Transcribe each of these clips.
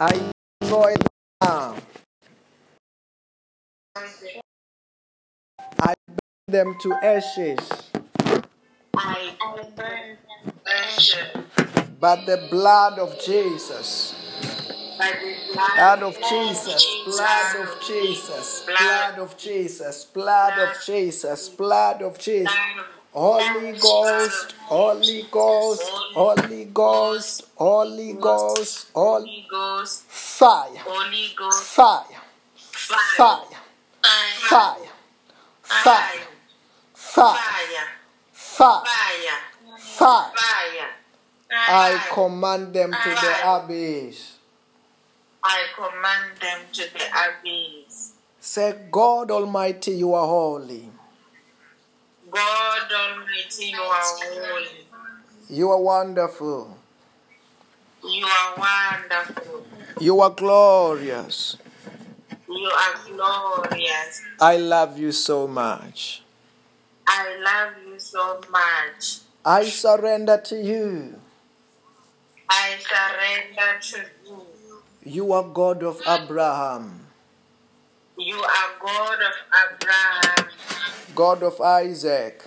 I destroy them. I burn them to ashes. I burn them to ashes But the blood of Jesus, blood of Jesus, blood of Jesus, blood of Jesus, blood of Jesus, blood of Jesus. Holy Ghost, Holy Ghost, Holy Ghost, Holy Ghost, Holy Ghost, fire, fire, fire, fire, fire, fire, fire. fire. I command them to the abyss. I command them to the abyss. Say, God Almighty, you are holy. God Almighty, you are holy. You are wonderful. You are wonderful. You are glorious. You are glorious. I love you so much. I love you so much. I surrender to you. I surrender to you. You are God of Abraham, You are God of Abraham, God of Isaac,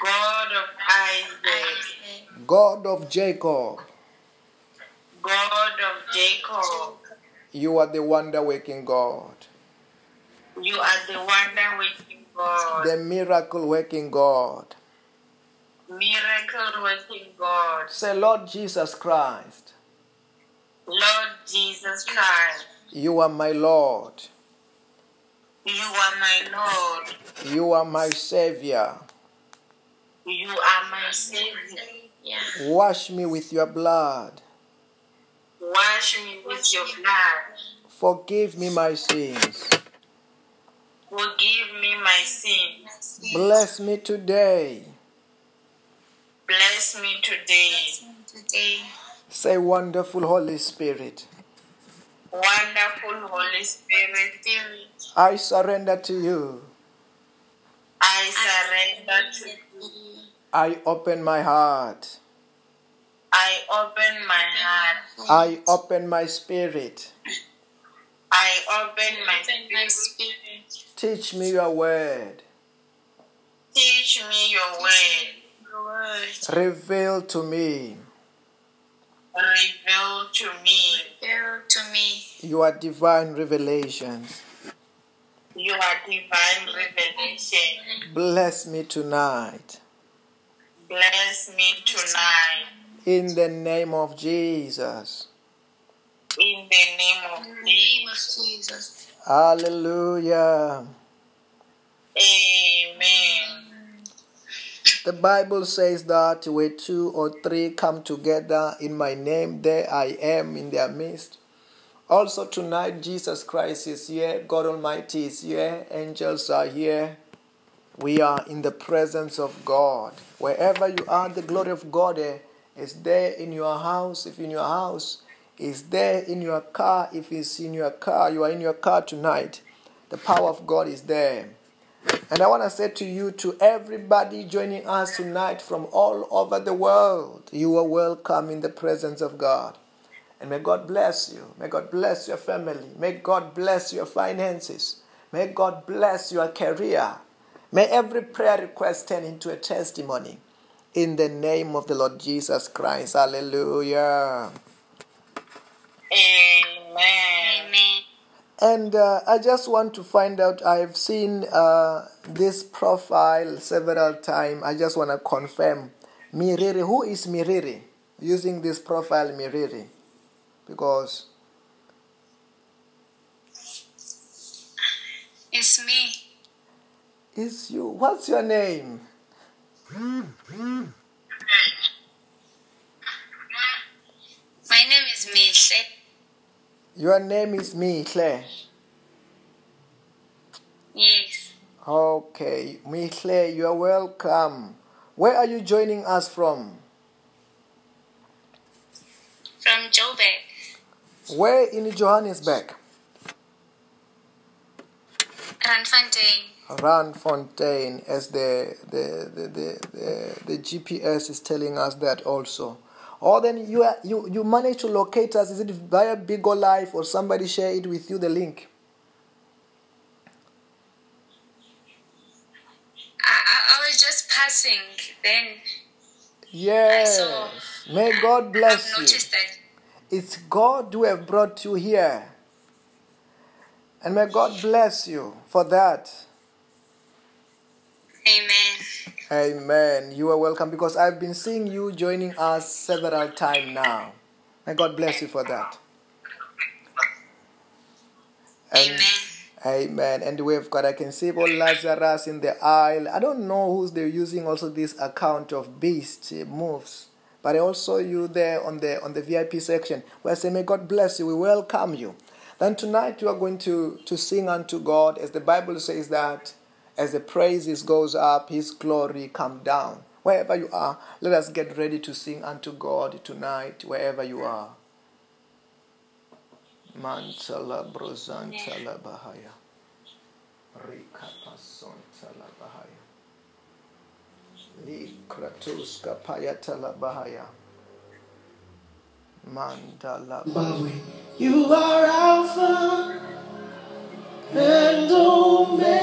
God of Isaac, God of Jacob. God of Jacob. You are the wonder working God, You are the wonder working God, the miracle working God. miracle working God, Say, Lord Jesus Christ, Lord Jesus Christ. you are my Lord. You are my Lord. You are my Savior. You are my Savior. Wash me with your blood. Wash me with your blood. Forgive me my sins. Forgive me my sins. Bless me today. Bless me today. Say, wonderful Holy Spirit, Wonderful Holy Spirit, I surrender to you. I surrender to you. I open my heart. I open my heart. I open my spirit. I open my spirit. Teach me your word. Teach me your word. Reveal to me Reveal to me. Reveal to me your divine revelations. your divine revelation. Bless me tonight. Bless me tonight. In the name of Jesus. In the name of Jesus. Hallelujah. Amen. The Bible says that where two or three come together in my name, there I am in their midst. Also, tonight, Jesus Christ is here, God Almighty is here, angels are here. We are in the presence of God. Wherever you are, the glory of God eh, is there in your house. If in your house, is there in your car. If it's in your car, you are in your car tonight. The power of God is there. And I want to say to you, to everybody joining us tonight from all over the world, you are welcome in the presence of God. And may God bless you. May God bless your family. May God bless your finances. May God bless your career. May every prayer request turn into a testimony. In the name of the Lord Jesus Christ. Hallelujah. Amen. Amen. And uh, I just want to find out. I've seen uh, this profile several times. I just want to confirm. Miriri, who is Miriri? Using this profile, Miriri, because It's me. it's you. What's your name? My name is Mihle. Your name is Mihle. Yes. Okay, Mihle, you are welcome. Where are you joining us from? From Joburg. Where in Johannesburg? Randfontein. Randfontein, as the the, the, the, the the GPS is telling us that also. Or then you, are, you, you manage to locate us. Is it via Bigo Live or somebody share it with you, the link? I, I, was just passing. Then Yes. saw- May God bless I've you. noticed that. It's God who have brought you here. And may God bless you for that. Amen. Amen. You are welcome because I've been seeing you joining us several times now. May God bless you for that. And- Amen. Amen. And we've got, I can see all Lazarus in the aisle. I don't know who's they're using also this account of Beast uh, Moves. But I also you there on the on the VIP section where I say, May God bless you. We welcome you. Then tonight you are going to, to sing unto God as the Bible says that as the praises goes up, his glory come down. Wherever you are, let us get ready to sing unto God tonight, wherever you are. Mantala bahaya. Mandala. You are Alpha and Omega.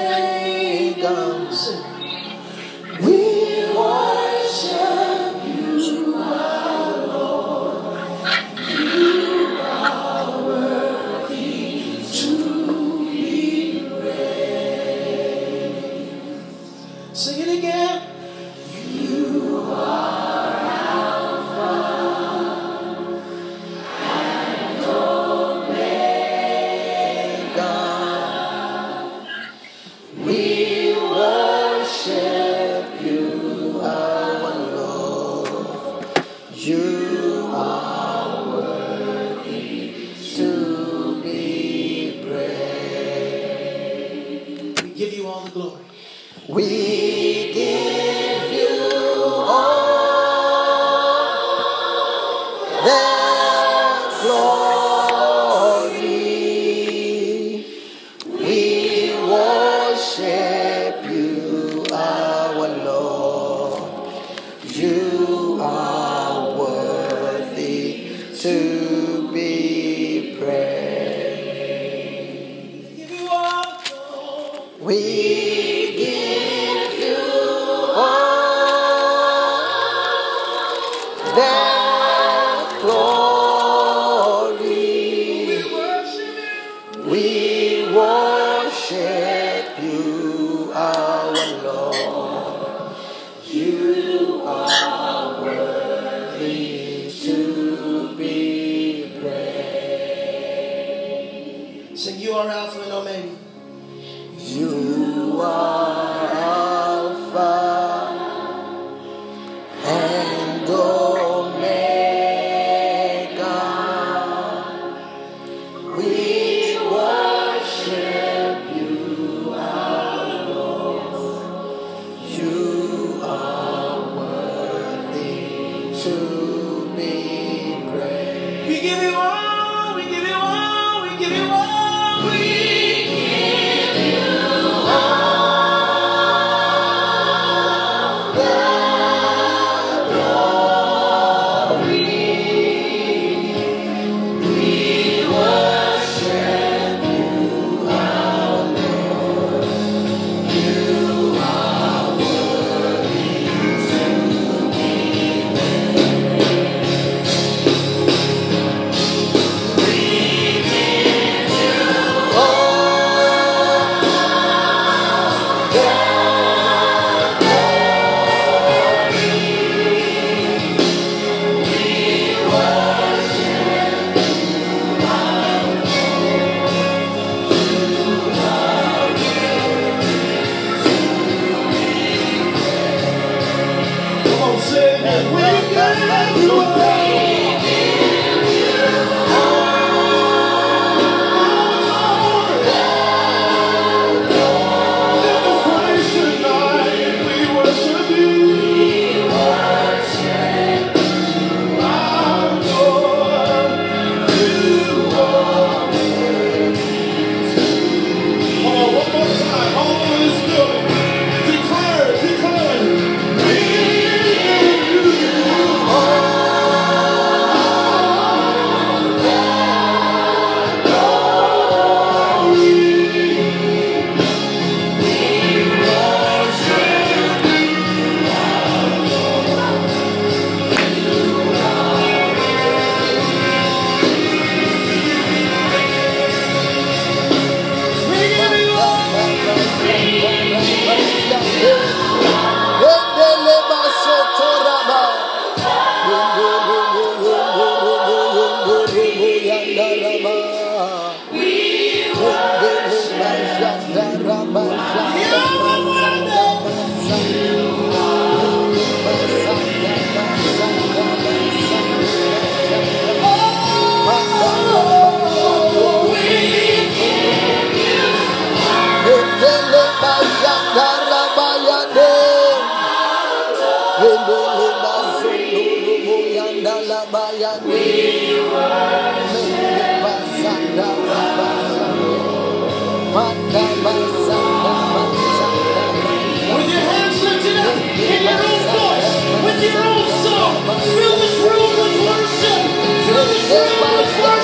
Fill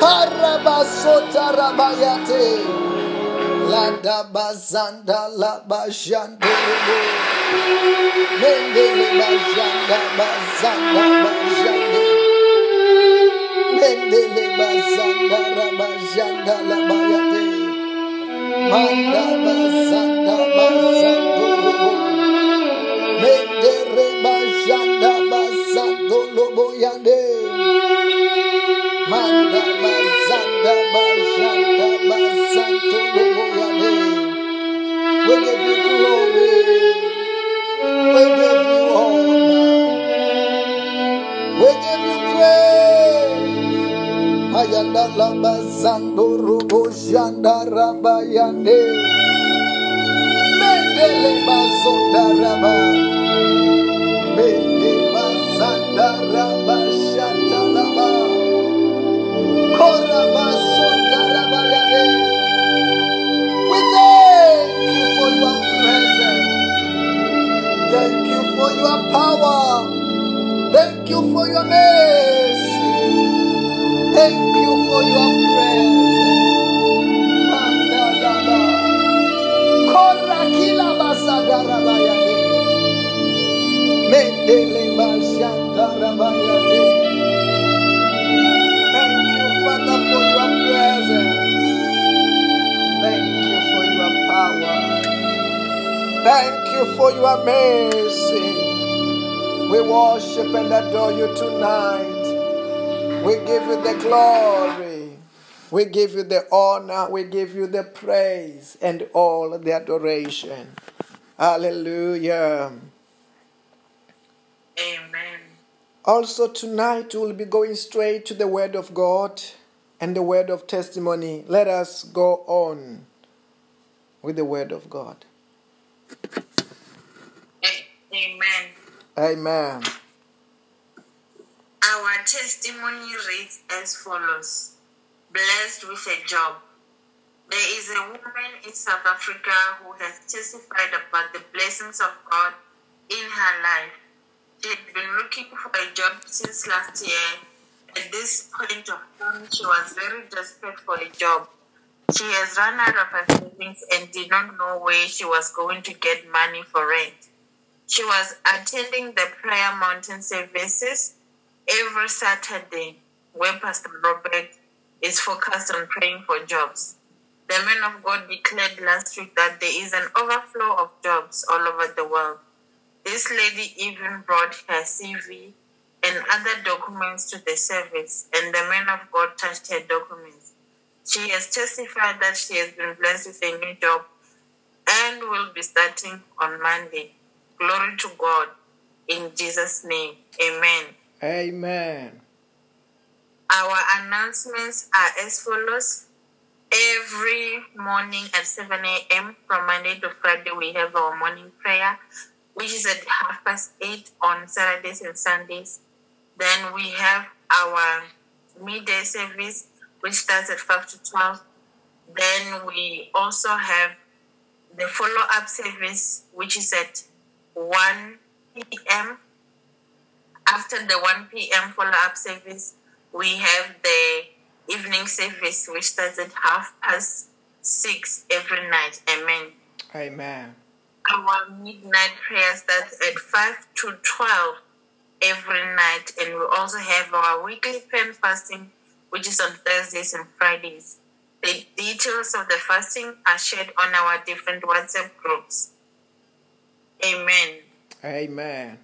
Parabasota rabayate. Lada bazanda la. Mendele bajanda bazanda bajande. Mendele bazanda rabajanda la bayate. Manda bazanda bazando lobo. Ayanda lamba zando rubo shanda raba yande. Mende shanda yande. We thank you for your presence. Thank you for your power. Thank you for your mercy. Thank you for your presence. Thank you, Father, for your presence. Thank you for your power. Thank you for your mercy. We worship and adore you tonight. We give you the glory. We give you the honor. We give you the praise and all the adoration. Hallelujah. Amen. Also, tonight we'll be going straight to the Word of God and the Word of testimony. Let us go on with the Word of God. Amen. Amen. Our testimony reads as follows Blessed with a job. There is a woman in South Africa who has testified about the blessings of God in her life. She had been looking for a job since last year. At this point of time, she was very desperate for a job. She has run out of her savings and did not know where she was going to get money for rent. She was attending the Prayer Mountain services every Saturday where Pastor Robert is focused on praying for jobs. The man of God declared last week that there is an overflow of jobs all over the world. This lady even brought her CV and other documents to the service, and the man of God touched her documents. She has testified that she has been blessed with a new job and will be starting on Monday. Glory to God. In Jesus' name, amen. Amen. Our announcements are as follows. Every morning at 7 a.m. from Monday to Friday, we have our morning prayer, which is at half past 8 on Saturdays and Sundays. Then we have our midday service, which starts at 5 to 12. Then we also have the follow up service, which is at 1 p.m. After the 1 p.m. follow up service, we have the evening service, which starts at half past six every night. Amen. Amen. Our midnight prayer starts at 5 to 12 every night, and we also have our weekly prayer fasting, which is on Thursdays and Fridays. The details of the fasting are shared on our different WhatsApp groups. Amen. Amen.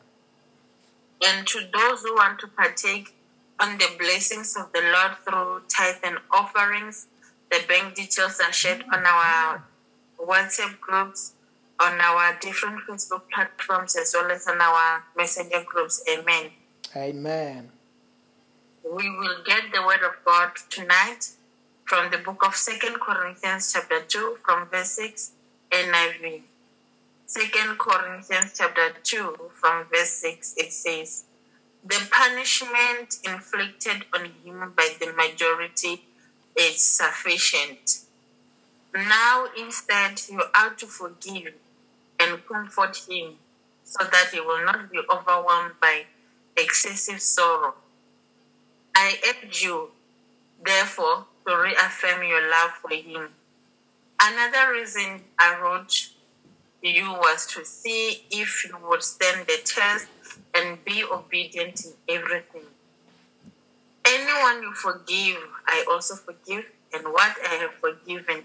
And to those who want to partake on the blessings of the Lord through tithe and offerings, the bank details are shared on our WhatsApp groups, on our different Facebook platforms, as well as on our messenger groups. Amen. Amen. We will get the word of God tonight from the book of Second Corinthians chapter 2 from verse 6 NIV. Second Corinthians chapter 2 from verse 6 it says, The punishment inflicted on him by the majority is sufficient. Now instead you are to forgive and comfort him so that he will not be overwhelmed by excessive sorrow. I urge you, therefore, to reaffirm your love for him. Another reason I wrote you was to see if you would stand the test and be obedient in everything. Anyone you forgive, I also forgive, and what I have forgiven.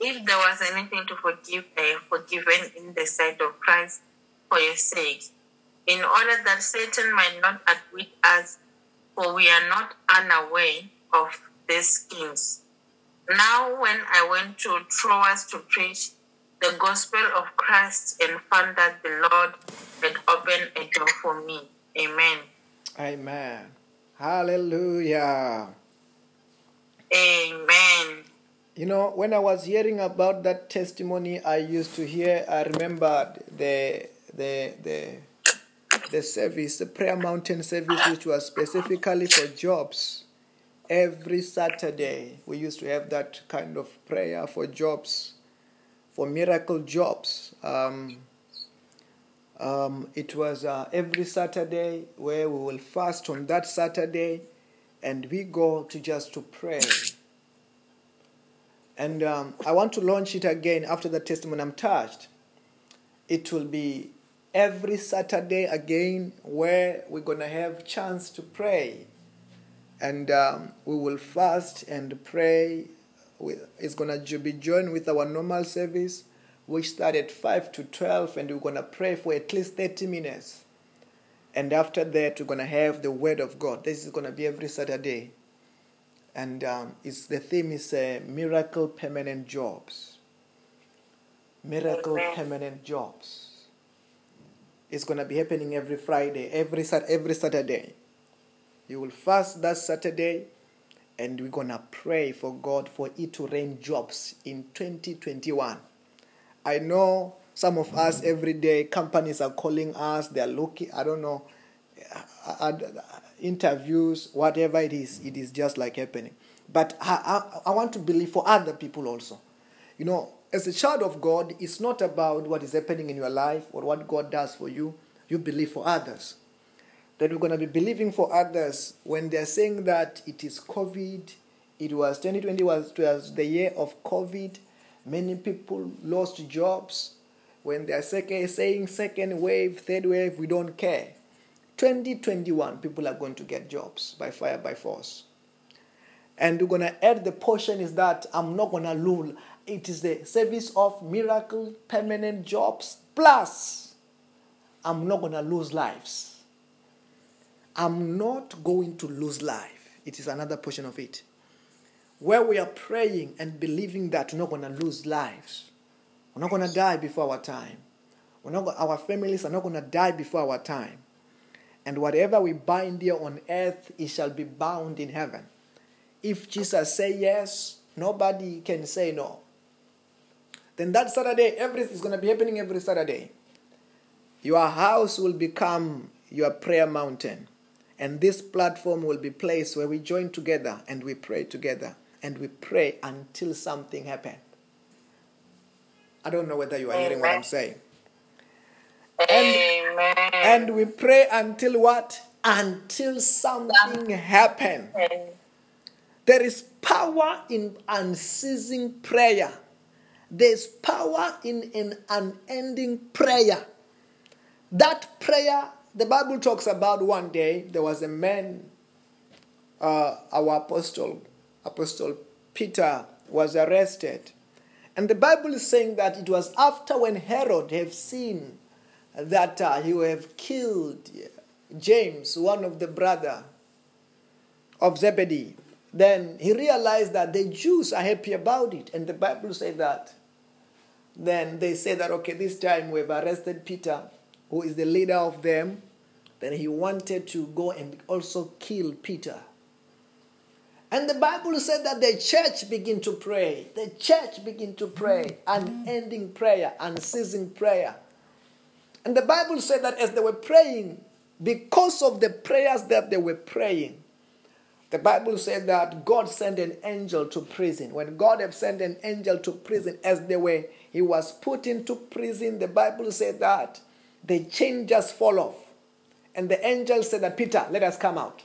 If there was anything to forgive, I have forgiven in the sight of Christ for your sake, in order that Satan might not outwit us, for we are not unaware of these schemes. Now, when I went to Troas to preach the gospel of Christ and found that the Lord had opened a door for me. Amen. Amen. Hallelujah. Amen. You know, when I was hearing about that testimony, I used to hear. I remembered the the the the service, the prayer mountain service, which was specifically for jobs. Every Saturday, we used to have that kind of prayer for jobs, for miracle jobs. Um, um, it was uh, every Saturday where we will fast on that Saturday, and we go to just to pray. And um, I want to launch it again after the testimony. I'm touched. It will be every Saturday again where we're gonna have chance to pray, and um, we will fast and pray. With, it's gonna be joined with our normal service, which start at five to twelve, and we're gonna pray for at least thirty minutes. And after that, we're gonna have the Word of God. This is gonna be every Saturday and um, it's the theme is uh, miracle permanent jobs miracle Amen. permanent jobs it's going to be happening every friday every Sat- every saturday you will fast that saturday and we're going to pray for god for it to rain jobs in 2021 i know some of us every day companies are calling us they're looking i don't know uh, uh, interviews, whatever it is, it is just like happening. But I, I, I want to believe for other people also. You know, as a child of God, it's not about what is happening in your life or what God does for you. You believe for others. That we're going to be believing for others when they're saying that it is COVID. It was 2020 was, was the year of COVID. Many people lost jobs. When they're second, saying second wave, third wave, we don't care. 2021, people are going to get jobs by fire, by force. And we're going to add the portion is that I'm not going to lose. It is the service of miracle permanent jobs, plus I'm not going to lose lives. I'm not going to lose life. It is another portion of it. Where we are praying and believing that we're not going to lose lives. We're not going to die before our time. We're not, our families are not going to die before our time. And whatever we bind here on earth, it shall be bound in heaven. If Jesus say yes, nobody can say no. Then that Saturday, everything is going to be happening every Saturday. Your house will become your prayer mountain. And this platform will be place where we join together and we pray together. And we pray until something happens. I don't know whether you are hearing what I'm saying. Amen. And we pray until what? Until something happen. There is power in unceasing prayer. There's power in an unending prayer. That prayer, the Bible talks about one day there was a man, uh, our apostle, Apostle Peter, was arrested. And the Bible is saying that it was after when Herod have seen that uh, he would have killed James, one of the brother of Zebedee. Then he realized that the Jews are happy about it. And the Bible said that. Then they say that, okay, this time we've arrested Peter, who is the leader of them. Then he wanted to go and also kill Peter. And the Bible said that the church began to pray. The church began to pray, mm-hmm. unending prayer, unceasing prayer. And the Bible said that as they were praying, because of the prayers that they were praying, the Bible said that God sent an angel to prison. When God had sent an angel to prison, as they were, he was put into prison, the Bible said that the chain just fall off. And the angel said that, Peter, let us come out.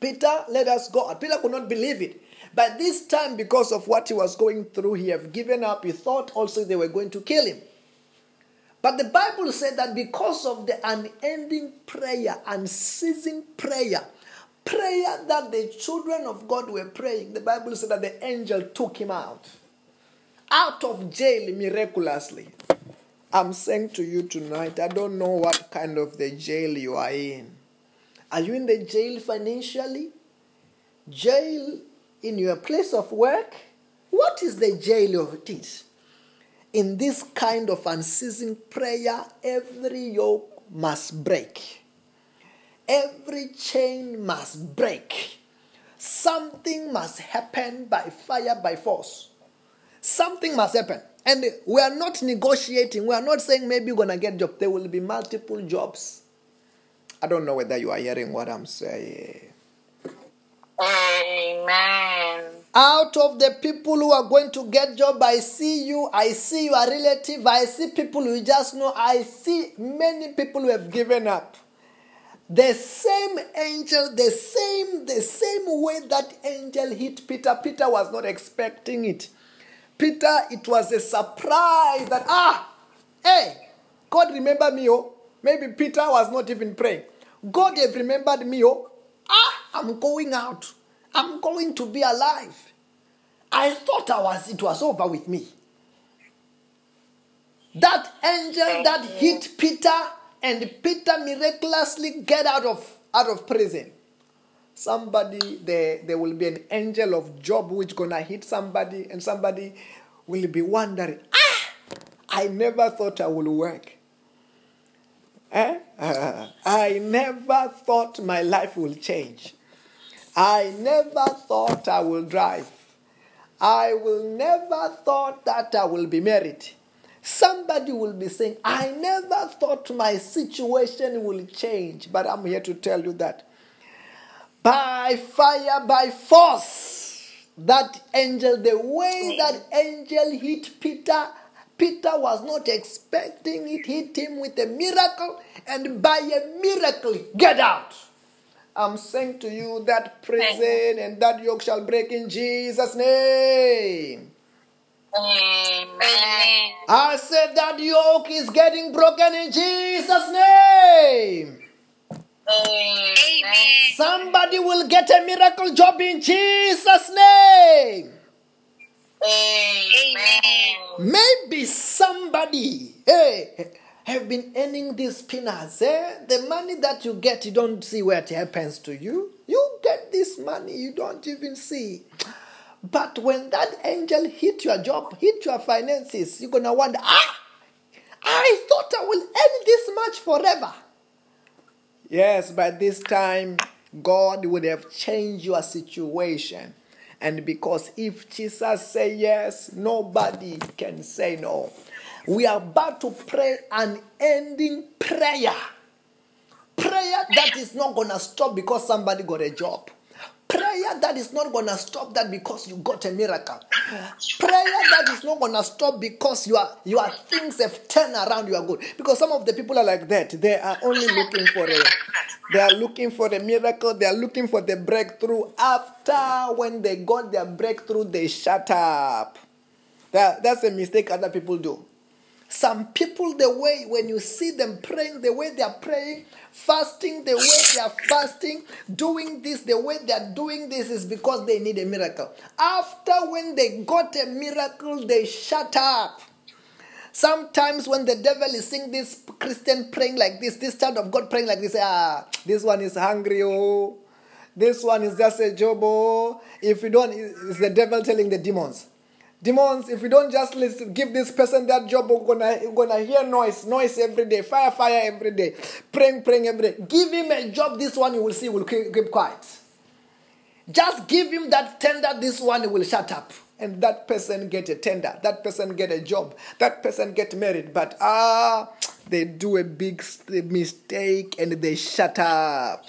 Peter, let us go out. Peter could not believe it. But this time, because of what he was going through, he had given up. He thought also they were going to kill him. But the Bible said that because of the unending prayer, unceasing prayer, prayer that the children of God were praying, the Bible said that the angel took him out. Out of jail miraculously. I'm saying to you tonight, I don't know what kind of the jail you are in. Are you in the jail financially? Jail in your place of work? What is the jail of it? In this kind of unceasing prayer, every yoke must break. Every chain must break. Something must happen by fire, by force. Something must happen. And we are not negotiating. We are not saying maybe you're going to get job. There will be multiple jobs. I don't know whether you are hearing what I'm saying. Amen. Out of the people who are going to get job, I see you. I see your relative. I see people who just know. I see many people who have given up. The same angel, the same, the same way that angel hit Peter. Peter was not expecting it. Peter, it was a surprise that ah, hey, God remember me, oh. Maybe Peter was not even praying. God have remembered me, oh. Ah, I'm going out. I'm going to be alive. I thought I was it was over with me. That angel that hit Peter and Peter miraculously get out of out of prison. Somebody there there will be an angel of Job which gonna hit somebody and somebody will be wondering, ah, I never thought I would work. Eh? I never thought my life will change. I never thought I will drive. I will never thought that I will be married. Somebody will be saying, I never thought my situation will change. But I'm here to tell you that by fire, by force, that angel, the way mm. that angel hit Peter, Peter was not expecting it, hit him with a miracle, and by a miracle, get out. I'm saying to you that prison and that yoke shall break in Jesus' name. Amen. I said that yoke is getting broken in Jesus' name. Amen. Somebody will get a miracle job in Jesus' name. Amen. Maybe somebody hey, have been earning these peanuts. Eh? The money that you get, you don't see where it happens to you. You get this money, you don't even see. But when that angel hit your job, hit your finances, you're gonna wonder, ah, I thought I will earn this much forever. Yes, by this time, God would have changed your situation. And because if Jesus say yes, nobody can say no. We are about to pray an ending prayer. Prayer that is not going to stop because somebody got a job. Prayer that is not gonna stop that because you got a miracle. Prayer that is not gonna stop because you are you are things have turned around. You are good because some of the people are like that. They are only looking for a they are looking for a miracle. They are looking for the breakthrough. After when they got their breakthrough, they shut up. That, that's a mistake other people do. Some people, the way when you see them praying, the way they are praying, fasting, the way they are fasting, doing this, the way they are doing this is because they need a miracle. After when they got a miracle, they shut up. Sometimes when the devil is seeing this Christian praying like this, this child of God praying like this, ah, this one is hungry, oh, this one is just a job, oh. If you don't, it's the devil telling the demons. Demons, if you don't just listen, give this person that job, we're gonna, we're gonna hear noise, noise every day, fire, fire every day, praying, praying every day. Give him a job, this one you will see will keep, keep quiet. Just give him that tender, this one will shut up. And that person get a tender, that person get a job, that person get married. But ah, they do a big mistake and they shut up.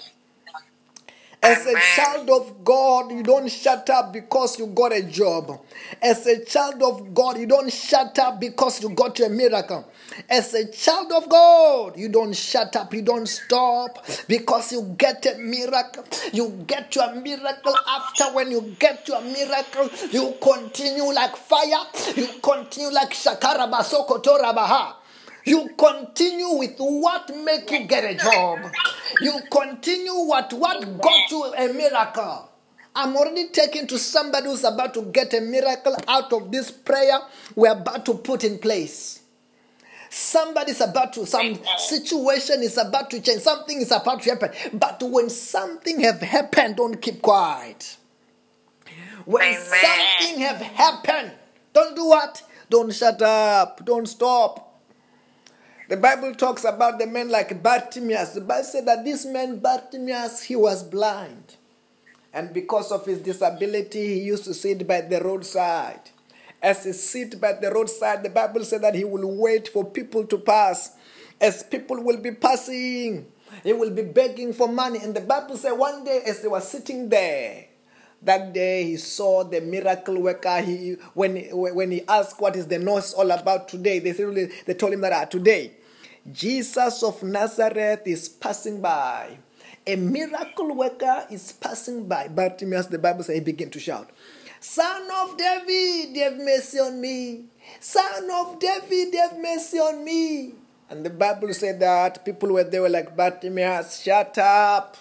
As a child of God, you don't shut up because you got a job. As a child of God, you don't shut up because you got a miracle. As a child of God, you don't shut up, you don't stop because you get a miracle. You get your miracle after when you get your miracle, you continue like fire, you continue like Shakara Basoko Torabaha. You continue with what make you get a job. You continue what what got you a miracle. I'm already taking to somebody who's about to get a miracle out of this prayer we're about to put in place. Somebody's about to, some situation is about to change, something is about to happen. But when something have happened, don't keep quiet. When Amen. something have happened, don't do what? Don't shut up. Don't stop. The Bible talks about the man like Bartimaeus. The Bible said that this man Bartimaeus, he was blind. And because of his disability, he used to sit by the roadside. As he sit by the roadside, the Bible said that he will wait for people to pass. As people will be passing, he will be begging for money. And the Bible said one day, as they were sitting there, that day he saw the miracle worker. He when when he asked what is the noise all about today, they said they told him that ah, today Jesus of Nazareth is passing by. A miracle worker is passing by. Bartimaeus, the Bible says, he began to shout, Son of David, have mercy on me. Son of David, have mercy on me. And the Bible said that people were there were like, Bartimaeus, shut up.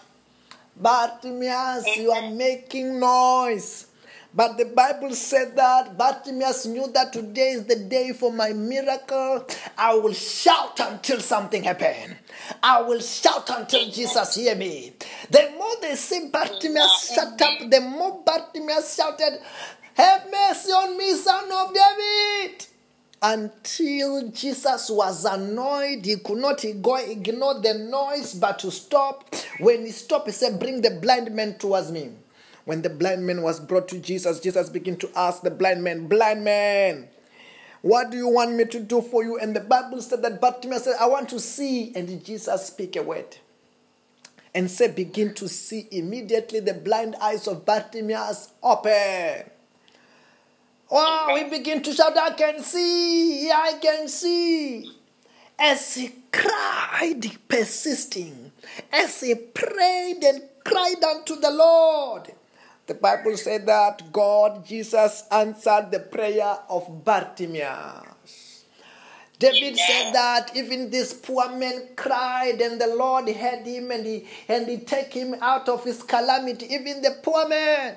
Bartimaeus, you are making noise. But the Bible said that Bartimaeus knew that today is the day for my miracle. I will shout until something happens. I will shout until Jesus hear me. The more they see Bartimaeus shut up, the more Bartimaeus shouted, Have mercy on me, son of David. Until Jesus was annoyed, he could not go ignore the noise but to stop. When he stopped, he said, Bring the blind man towards me. When the blind man was brought to Jesus, Jesus began to ask the blind man, Blind man, what do you want me to do for you? And the Bible said that Bartimaeus said, I want to see. And Jesus speak a word and said, Begin to see. Immediately the blind eyes of Bartimaeus open. Oh, we begin to shout, I can see, I can see. As he cried, persisting, as he prayed and cried unto the Lord, the Bible said that God, Jesus, answered the prayer of Bartimaeus. David said that even this poor man cried and the Lord heard him and he and he take him out of his calamity, even the poor man.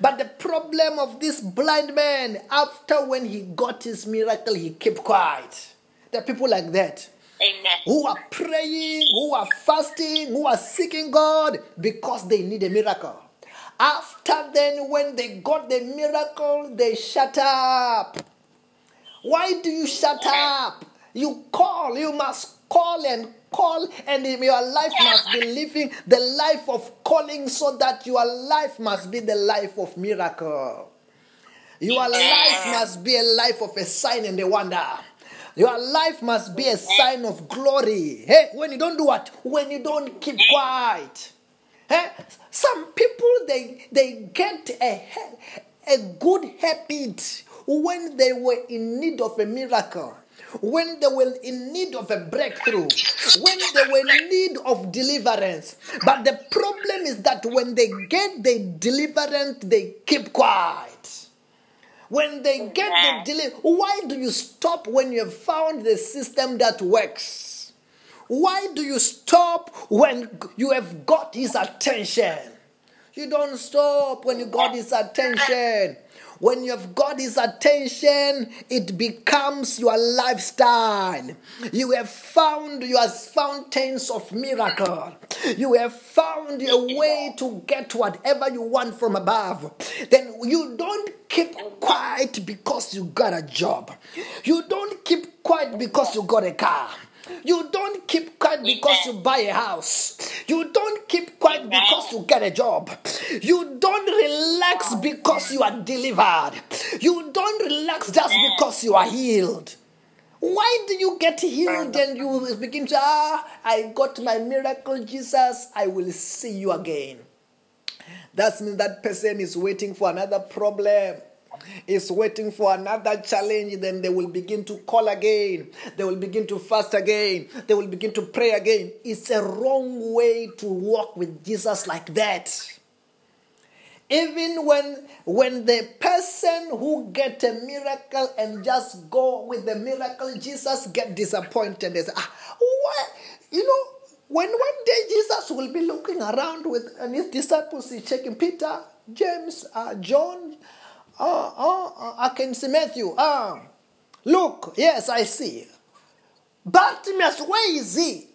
But the problem of this blind man, after when he got his miracle, he kept quiet. There are people like that Amen. who are praying, who are fasting, who are seeking God because they need a miracle. After then, when they got the miracle, they shut up. Why do you shut up? You call, you must call and call, and your life must be living the life of calling so that your life must be the life of miracle. Your life must be a life of a sign and a wonder. Your life must be a sign of glory. Hey, when you don't do what? When you don't keep quiet. Eh? Some people they they get a a good habit when they were in need of a miracle, when they were in need of a breakthrough, when they were in need of deliverance. But the problem is that when they get the deliverance, they keep quiet. When they get the deliver, why do you stop when you have found the system that works? Why do you stop when you have got his attention? You don't stop when you got his attention. When you have got his attention, it becomes your lifestyle. You have found your fountains of miracle. You have found a way to get whatever you want from above. Then you don't keep quiet because you got a job. You don't keep quiet because you got a car. You don't keep quiet because you buy a house. You don't keep quiet because you get a job. You don't relax because you are delivered. You don't relax just because you are healed. Why do you get healed and you begin to, ah, I got my miracle, Jesus, I will see you again? That means that person is waiting for another problem is waiting for another challenge, then they will begin to call again. They will begin to fast again. They will begin to pray again. It's a wrong way to walk with Jesus like that. Even when when the person who get a miracle and just go with the miracle, Jesus get disappointed. They say, ah, what? You know, when one day Jesus will be looking around with and his disciples, he's checking Peter, James, uh, John, Oh, oh, I can see Matthew. Ah, look, yes, I see. Bartimaeus, where is he?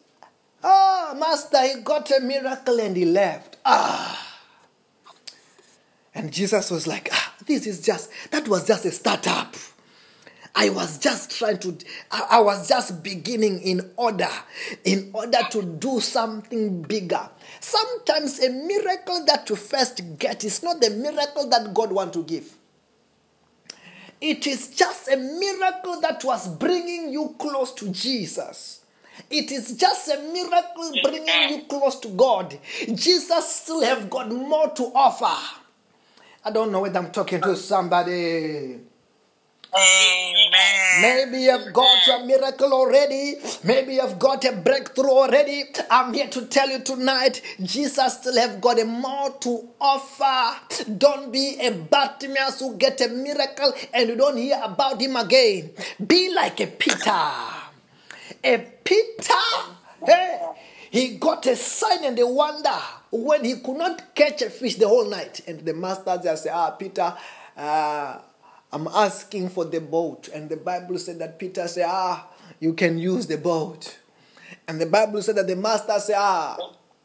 Ah, Master, he got a miracle and he left. Ah. And Jesus was like, ah, this is just, that was just a startup. I was just trying to, I was just beginning in order, in order to do something bigger. Sometimes a miracle that you first get is not the miracle that God wants to give. It is just a miracle that was bringing you close to Jesus. It is just a miracle bringing you close to God. Jesus still have got more to offer. I don't know whether I'm talking to somebody. Amen. Maybe you've got a miracle already. Maybe you've got a breakthrough already. I'm here to tell you tonight, Jesus still have got a more to offer. Don't be a Bartimaeus who get a miracle and you don't hear about him again. Be like a Peter. A Peter, hey, he got a sign and a wonder when he could not catch a fish the whole night. And the master just said, ah, Peter, uh, I'm asking for the boat. And the Bible said that Peter said, Ah, you can use the boat. And the Bible said that the master said, Ah,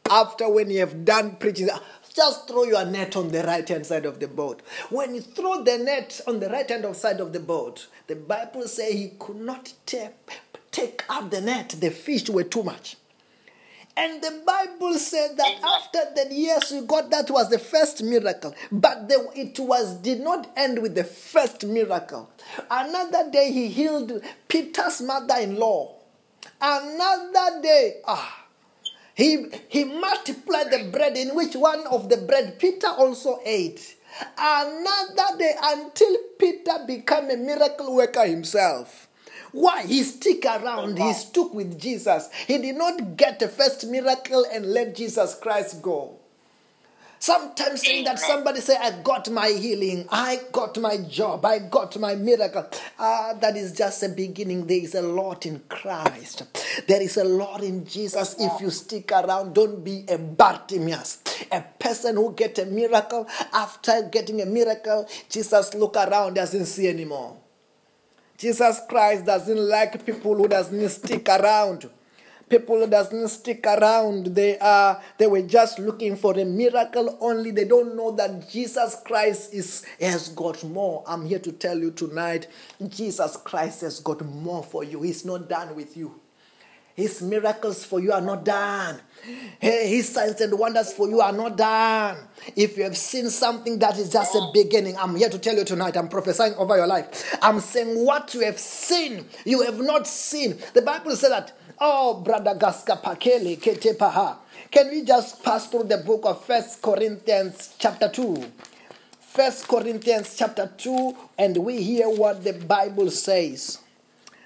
after when you have done preaching, just throw your net on the right hand side of the boat. When you throw the net on the right hand side of the boat, the Bible says he could not take, take out the net. The fish were too much. And the Bible said that after that, yes, we got that was the first miracle, but the, it was did not end with the first miracle. Another day, he healed Peter's mother-in-law. Another day, ah, he he multiplied the bread in which one of the bread Peter also ate. Another day until Peter became a miracle worker himself. Why? He stick around. He stuck with Jesus. He did not get the first miracle and let Jesus Christ go. Sometimes saying that somebody say, I got my healing, I got my job, I got my miracle. Ah, that is just a beginning. There is a lot in Christ. There is a lot in Jesus. If you stick around, don't be a Bartimaeus. A person who get a miracle, after getting a miracle, Jesus look around, doesn't see anymore. Jesus Christ doesn't like people who doesn't stick around. People who doesn't stick around, they are they were just looking for a miracle only. They don't know that Jesus Christ is has got more. I'm here to tell you tonight, Jesus Christ has got more for you. He's not done with you. His miracles for you are not done. His signs and wonders for you are not done. If you have seen something that is just a beginning, I'm here to tell you tonight. I'm prophesying over your life. I'm saying what you have seen, you have not seen. The Bible says that Oh, brother Gaska Pakele Ketepaha. Can we just pass through the book of First Corinthians chapter 2? First Corinthians chapter 2, and we hear what the Bible says.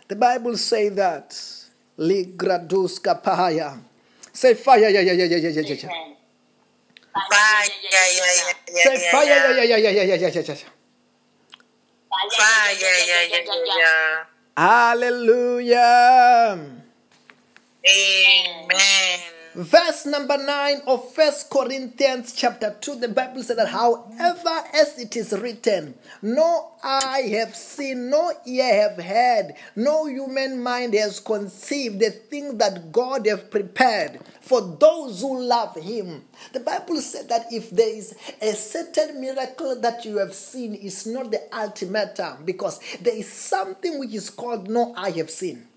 The Bible says that Ligraduska Pahaya. Say fire, yeah, yeah, yeah, yeah, yeah, yeah, yeah. Fire, yeah, yeah, yeah, yeah, Say fire, yeah. yeah, yeah, yeah, yeah, yeah, yeah, yeah, yeah. Fire, yeah, yeah, yeah, yeah, yeah. Hallelujah. Amen. Verse number 9 of First Corinthians chapter 2, the Bible said that, however, as it is written, no eye have seen, no ear have heard, no human mind has conceived the things that God have prepared for those who love Him. The Bible said that if there is a certain miracle that you have seen, it's not the ultimatum because there is something which is called no eye have seen.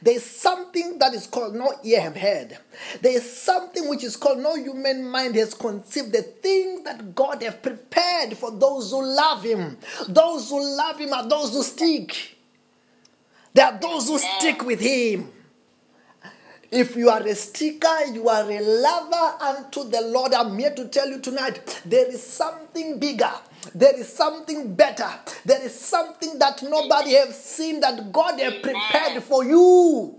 There's something that is called no ear have heard. There is something which is called no human mind has conceived the things that God have prepared for those who love Him. Those who love Him are those who stick. There are those who stick with Him. If you are a sticker, you are a lover unto the Lord. I'm here to tell you tonight there is something bigger. There is something better. There is something that nobody has seen that God has prepared for you.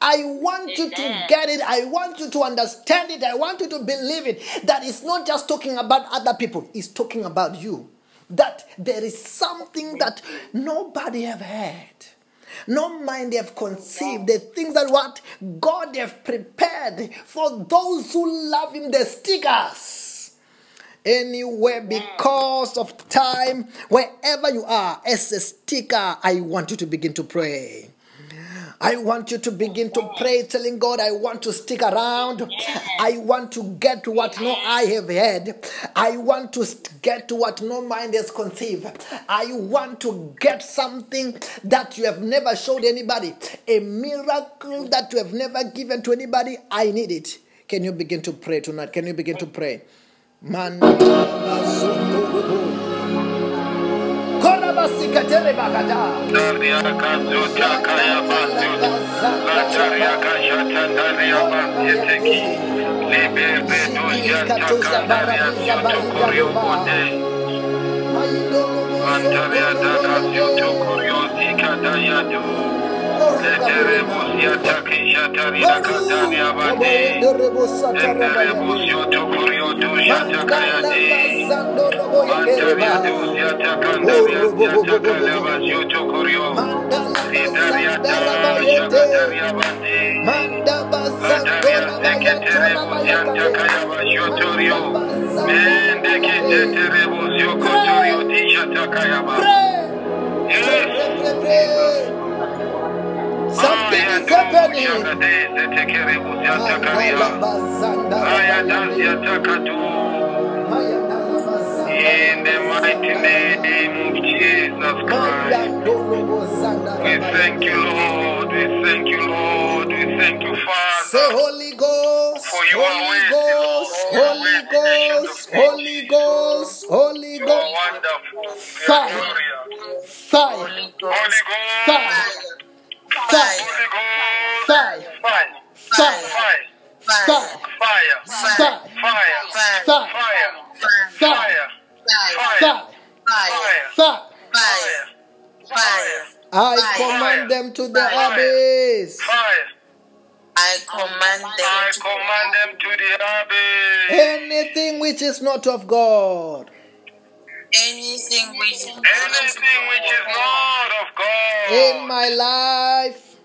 I want you to get it. I want you to understand it. I want you to believe it. That it's not just talking about other people, it's talking about you. That there is something that nobody have heard. No mind have conceived the things that what God have prepared for those who love Him, the stickers. Anywhere because of time, wherever you are, as a sticker, I want you to begin to pray. I want you to begin to pray, telling God, I want to stick around. I want to get what no eye have had. I want to get what no mind has conceived. I want to get something that you have never showed anybody, a miracle that you have never given to anybody. I need it. Can you begin to pray tonight? Can you begin to pray? Man. Korabasikatere bakata. Daria kazuta kaya basu. Lataria kashata daria basiteki. Libebe duzya takadaria soto koryo mode. Antaria daka soto koryo zika dayadu. Letere busya takisha tarina kadaria bade. Endere busyo to koryo dusya takayade. Antaria duzya takandaria zya takalaba soto koryo. Sidaria da shakadaria bade. Antaria seketere busya takayaba shotorio. Mende ketetere Something is happening. In the mighty name of Jesus Christ, we thank you, Lord. We thank you, Lord. We thank you, Say Father. Holy Ghost, For you Holy worthy, Ghost, Lord. Holy You are Ghost, Holy Ghost, Holy Ghost, wonderful. You Fire. are glorious. fire, Holy Ghost. fire, fire, Holy Ghost. fire, Fire. fire, Fire. fire, Fire. fire, Fire. fire, Fire. fire, Fire. fire, Fire. fire. Fire. Fire! I command them to the abyss. Fire. I command them to command them to the abyss. Anything which is not of God, anything which is Anything which is not of God. in my life,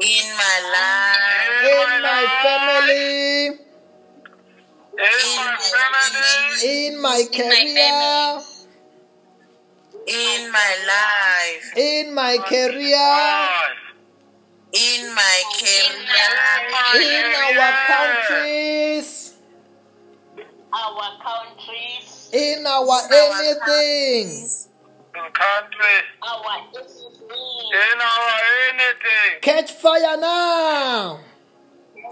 in my life, in my family, In my family. in my career, in my life, in my career, in my career, in our countries, our countries, in our anything. In country. our enemies, In our anything. Catch fire now!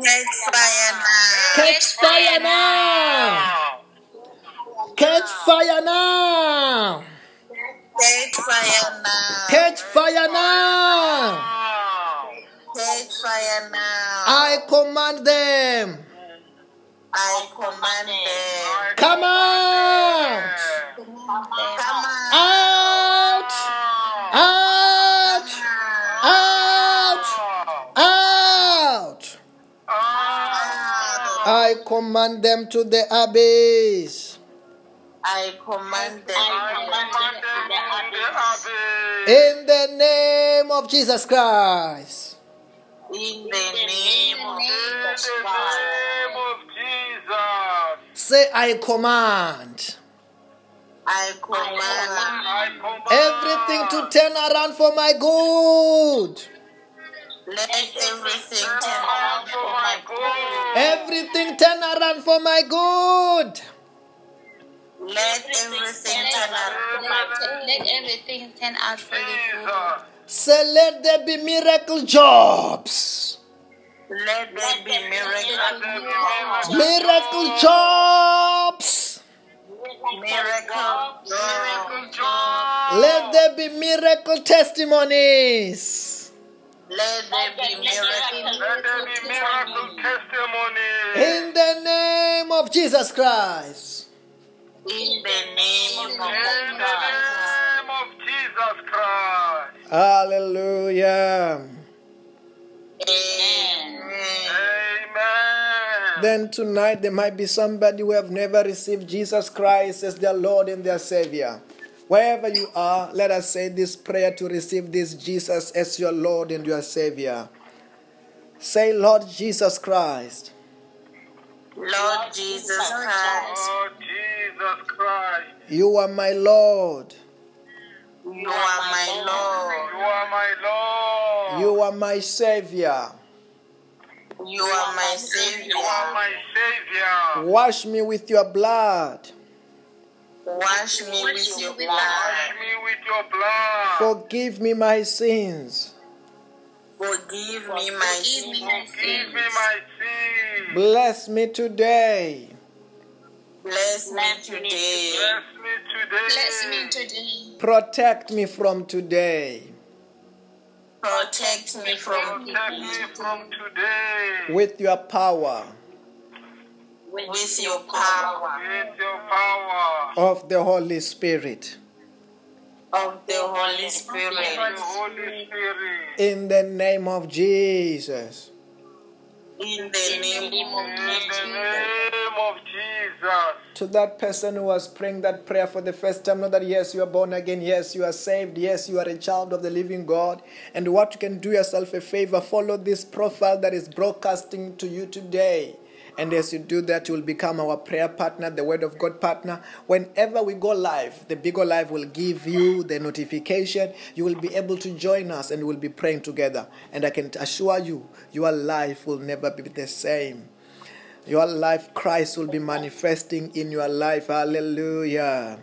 catch fire now, Catch fire now! Now. Catch fire now! catch fire now, Catch fire now! Now. catch fire now. I command them. I command them. Command them to the abyss. I command them. In the name of Jesus Christ. In the name of Jesus Christ. Say, I command I command everything to turn around for my good. Let everything turn around for my good. Everything turn around for my good. Let everything turn around. Let everything turn out for the good. Say, let there be miracle jobs. Let there be miracles. Miracle jobs. Miracle. Jobs. Let there be miracle testimonies. Let there be miracles. In the name of Jesus Christ. In the name of Jesus Christ. Hallelujah. Amen. Then tonight there might be somebody who have never received Jesus Christ as their Lord and their Savior. Wherever you are, let us say this prayer to receive this Jesus as your Lord and your Savior. Say, Lord Jesus Christ, Lord Jesus Christ, Lord Jesus Christ, you are my Lord. you are my Lord. you are my Lord. You are my Savior. You are my Savior. You are my Savior. Wash me with your blood. Wash me with your Wash blood. me with your blood. Forgive me my sins. Forgive me my sins. Forgive me my sins. Bless me today. Bless me today. Bless me today. Bless me today. Protect me from today. Protect me from Protect me from today. With your power with your power With your power. of the Holy Spirit. of the Holy Spirit. The Holy Spirit. In the name of Jesus. In the name of In the Jesus. name of Jesus. To that person who was praying that prayer for the first time, know that yes, you are born again, yes, you are saved, yes, you are a child of the living God. And what you can do yourself a favor, follow this profile that is broadcasting to you today. And as you do that, you will become our prayer partner, the Word of God partner. Whenever we go live, the Bigo Live will give you the notification. You will be able to join us and we'll be praying together. And I can assure you, your life will never be the same. Your life, Christ will be manifesting in your life. Hallelujah.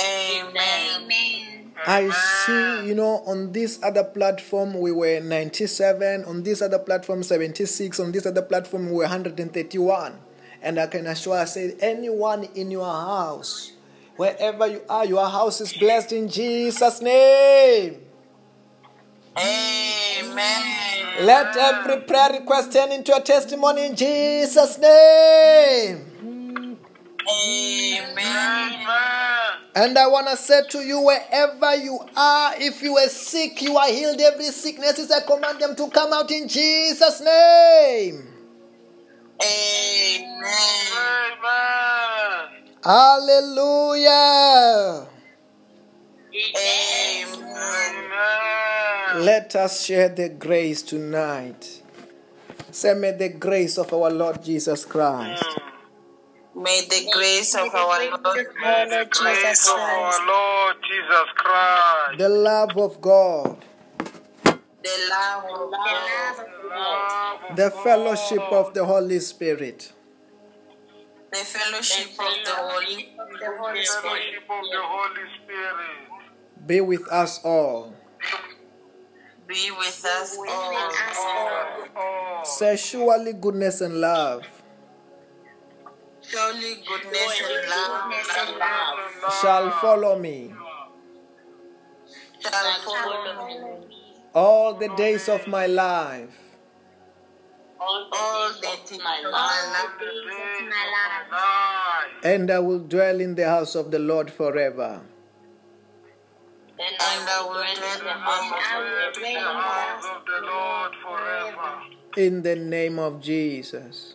Amen. Amen. I see, you know, on this other platform we were 97, on this other platform 76, on this other platform we were 131. And I can assure I say, anyone in your house, wherever you are, your house is blessed in Jesus' name. Amen. Let every prayer request turn into a testimony in Jesus' name. Amen. Amen. And I want to say to you, wherever you are, if you are sick, you are healed. Every sickness is I command them to come out in Jesus' name. Amen. Amen. Hallelujah. Amen. Amen. Let us share the grace tonight. Say, may the grace of our Lord Jesus Christ, mm. May the grace of our Lord May the grace of our Lord Jesus Christ, the love of God, the love of God, the fellowship of the Holy Spirit the fellowship of the Holy the fellowship of the Holy Spirit be with us all. be with us all. all. Say, surely goodness and love Surely goodness and love shall follow me shall follow me all the days of my life, all all the the days days of my life. my life. my life. Life. and I will dwell in the house of the Lord forever. And And I I will will dwell in the house of the Lord dwell in The the house house of the Lord forever. In the name of Jesus.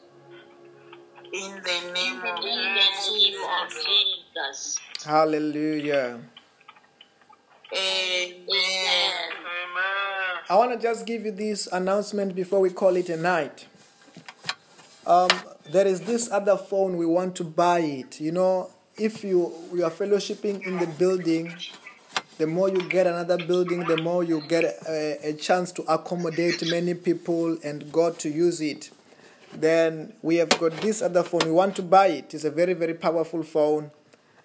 In the name in of the name of Jesus. Hallelujah. Amen. Amen. Amen. I want to just give you this announcement before we call it a night. Um, there is this other phone we want to buy it. You know, if you you are fellowshipping in the building, the more you get another building, the more you get a, a chance to accommodate many people and God to use it. Then we have got this other phone. We want to buy it. It's a very very powerful phone,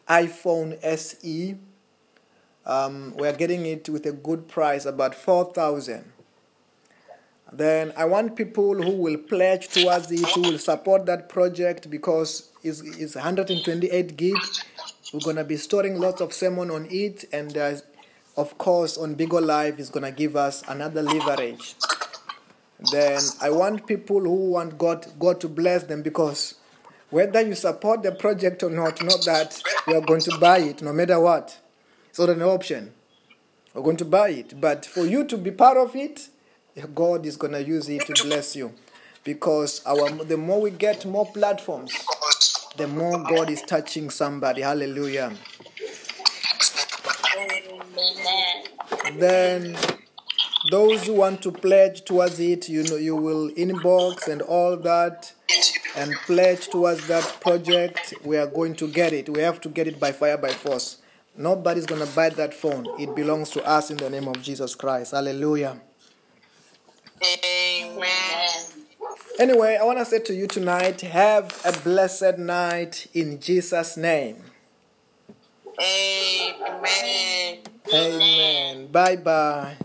iPhone SE. Um, we are getting it with a good price, about four thousand. Then I want people who will pledge towards it, who will support that project because it's, it's 128 gig. We're gonna be storing lots of sermon on it, and uh, of course on Bigo Live is gonna give us another leverage. Then I want people who want God God to bless them because whether you support the project or not, not that you are going to buy it no matter what. It's not an option. We're going to buy it. But for you to be part of it, God is going to use it to bless you. Because our the more we get more platforms, the more God is touching somebody. Hallelujah. Amen. Then those who want to pledge towards it, you know, you will inbox and all that and pledge towards that project. We are going to get it. We have to get it by fire, by force. Nobody's going to buy that phone. It belongs to us in the name of Jesus Christ. Hallelujah. Amen. Anyway, I want to say to you tonight have a blessed night in Jesus' name. Amen. Amen. Bye bye.